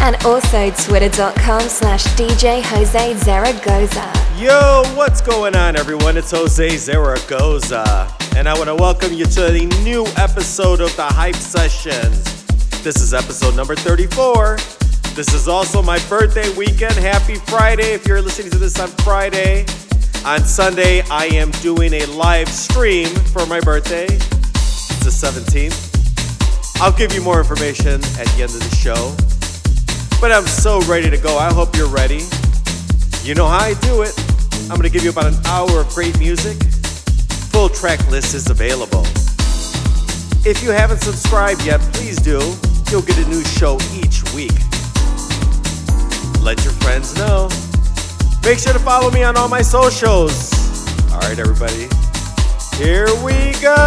And also twitter.com slash DJ Jose Zaragoza. Yo, what's going on everyone? It's Jose Zaragoza. And I want to welcome you to a new episode of the Hype Sessions. This is episode number 34. This is also my birthday weekend. Happy Friday if you're listening to this on Friday. On Sunday, I am doing a live stream for my birthday. It's the 17th. I'll give you more information at the end of the show. But I'm so ready to go. I hope you're ready. You know how I do it. I'm going to give you about an hour of great music full track list is available. If you haven't subscribed yet, please do. You'll get a new show each week. Let your friends know. Make sure to follow me on all my socials. All right, everybody. Here we go.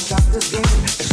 stop this game.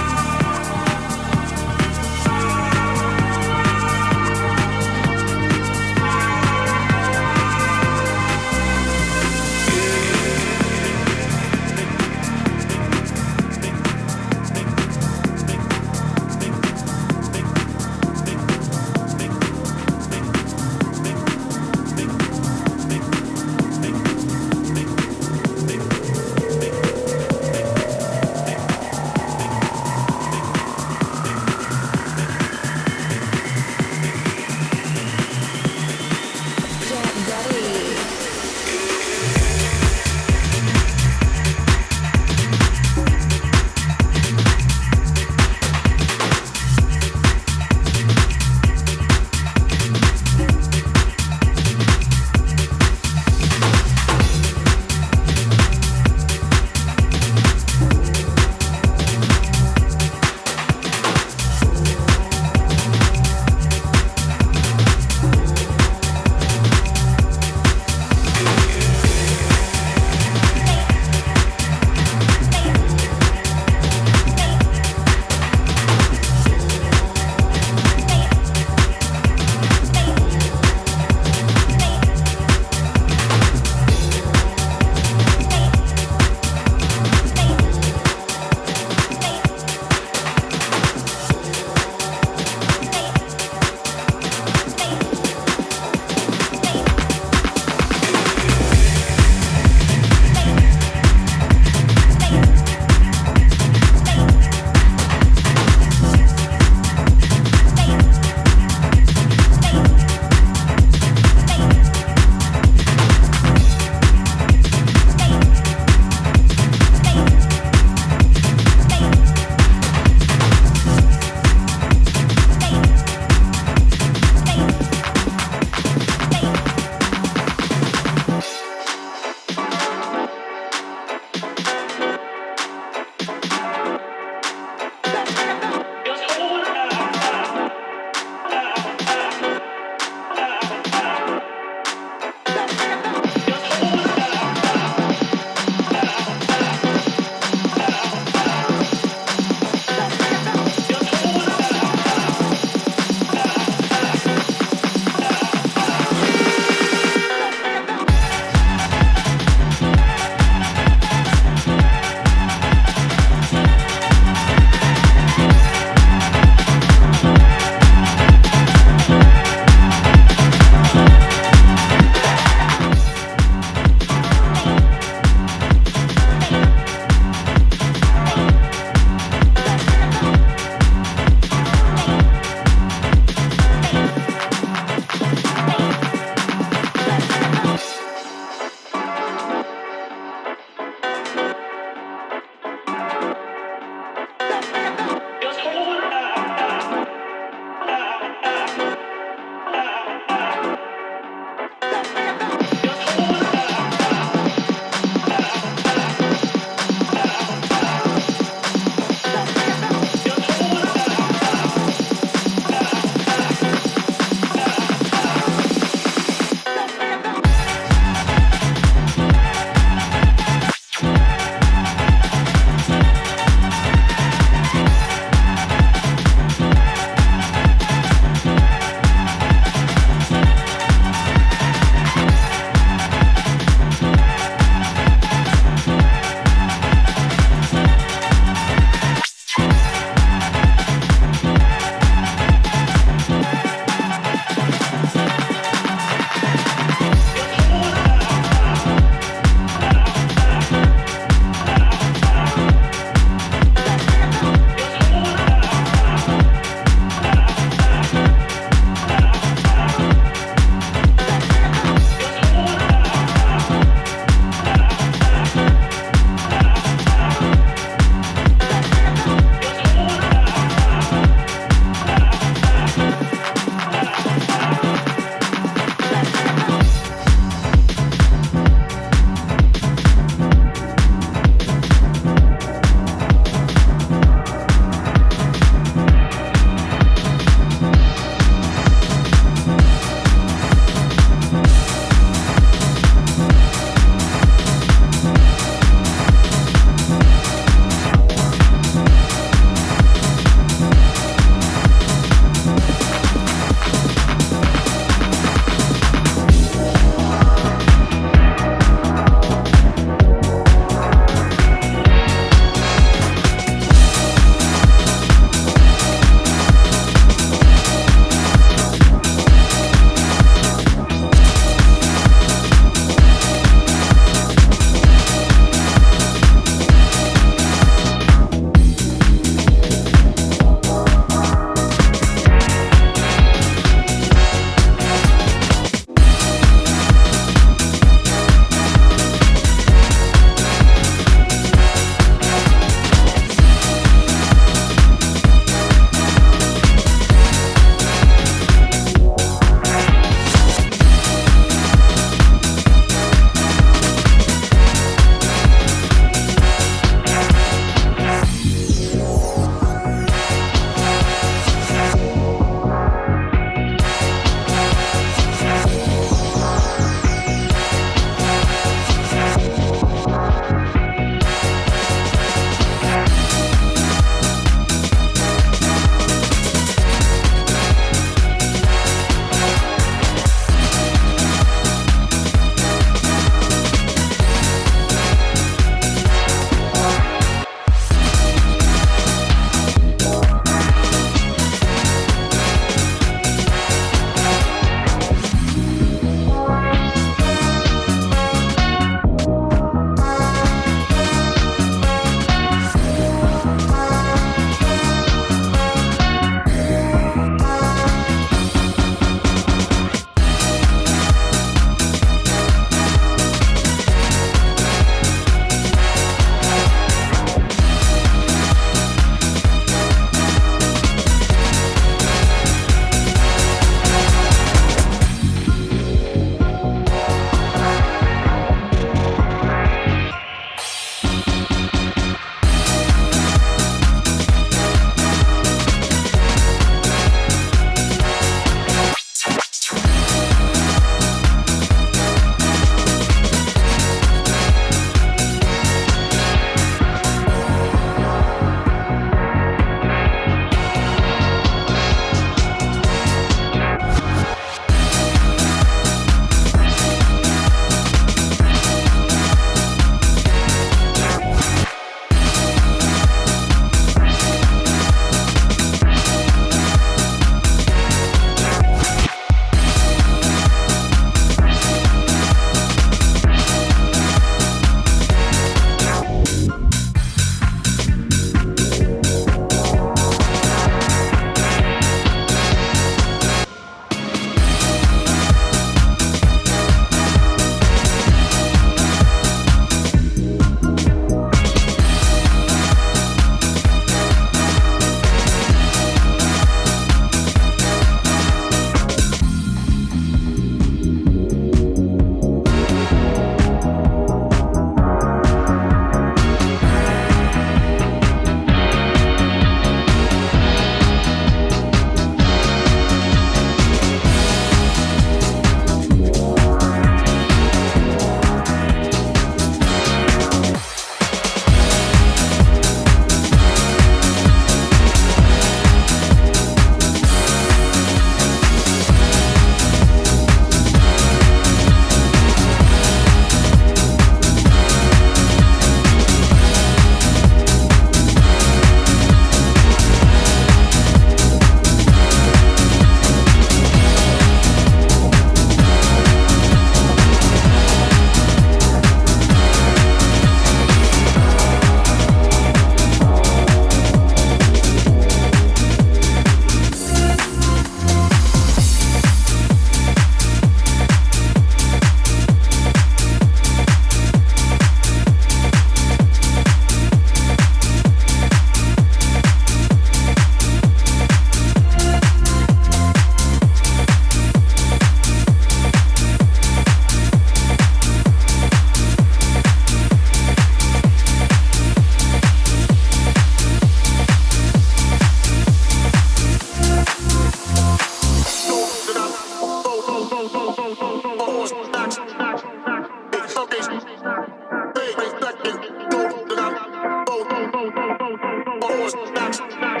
stop, stop.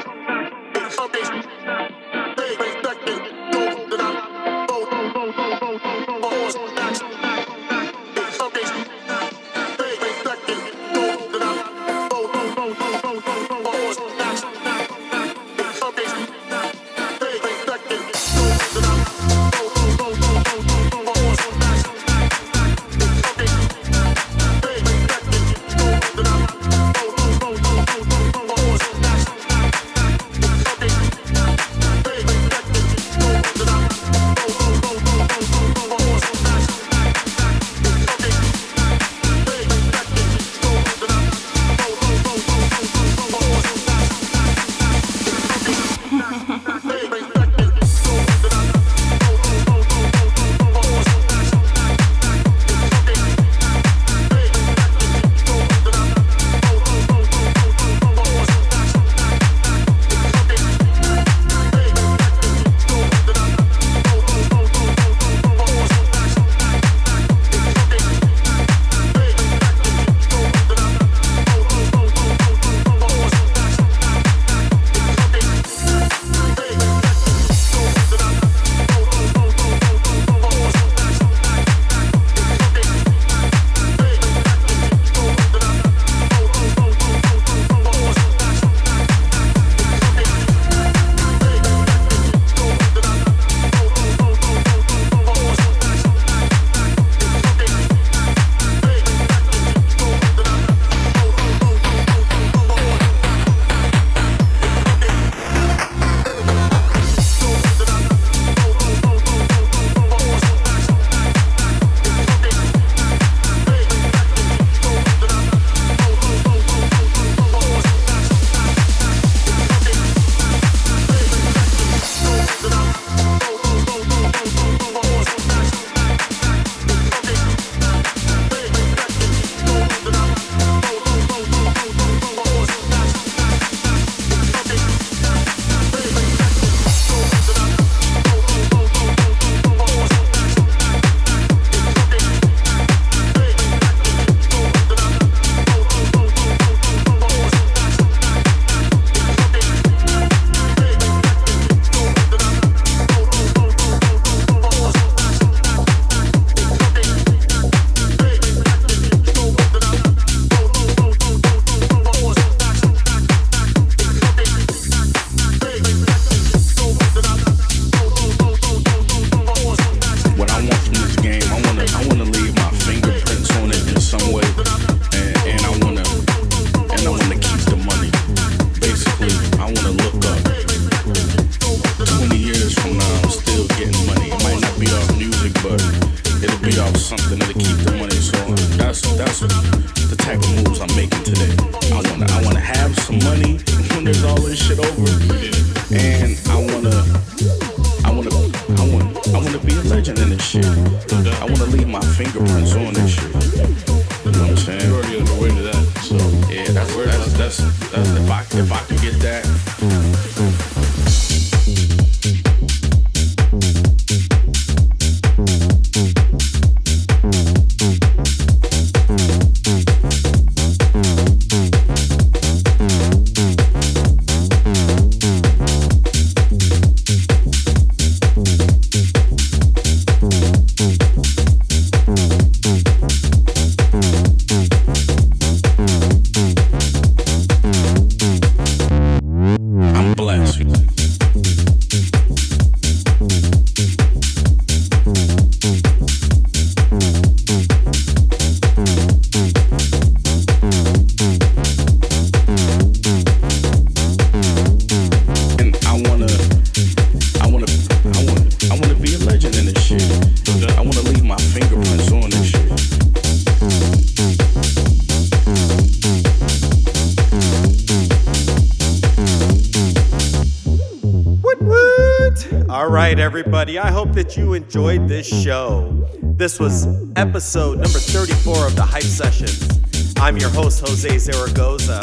Everybody. I hope that you enjoyed this show. This was episode number 34 of the Hype Sessions. I'm your host, Jose Zaragoza.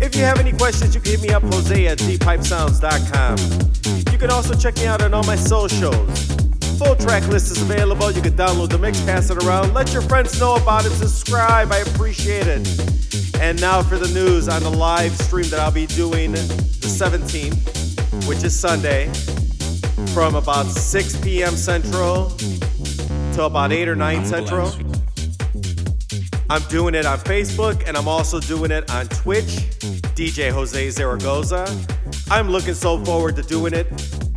If you have any questions, you can hit me up, Jose at deephypesounds.com. You can also check me out on all my socials. full track list is available. You can download the mix, pass it around, let your friends know about it, subscribe. I appreciate it. And now for the news on the live stream that I'll be doing the 17th, which is Sunday, from about 6 p.m. Central to about 8 or 9 Central. I'm doing it on Facebook and I'm also doing it on Twitch, DJ Jose Zaragoza. I'm looking so forward to doing it.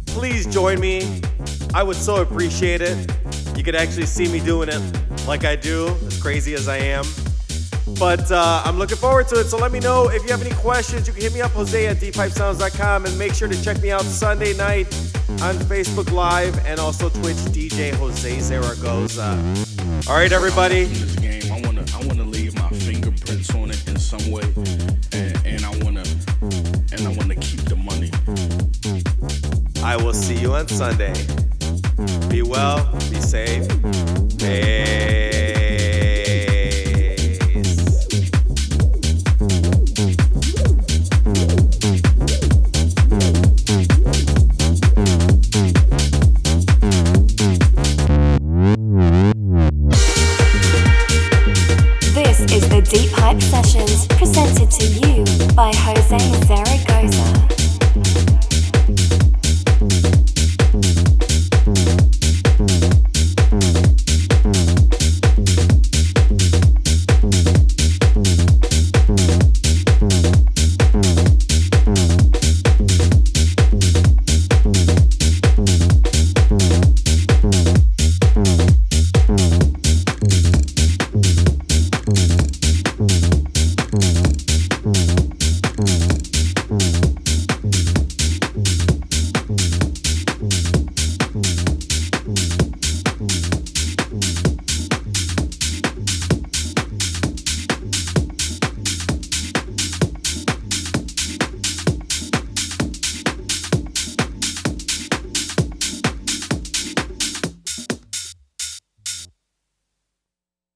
Please join me. I would so appreciate it. You could actually see me doing it like I do, as crazy as I am. But uh, I'm looking forward to it. So let me know if you have any questions. You can hit me up, Jose at deephypesounds.com, and make sure to check me out Sunday night on Facebook Live and also Twitch, DJ Jose Zaragoza. All right, everybody. This game, I wanna, I wanna leave my fingerprints on it in some way, and, and I wanna, and I wanna keep the money. I will see you on Sunday. Be well, be safe. Peace.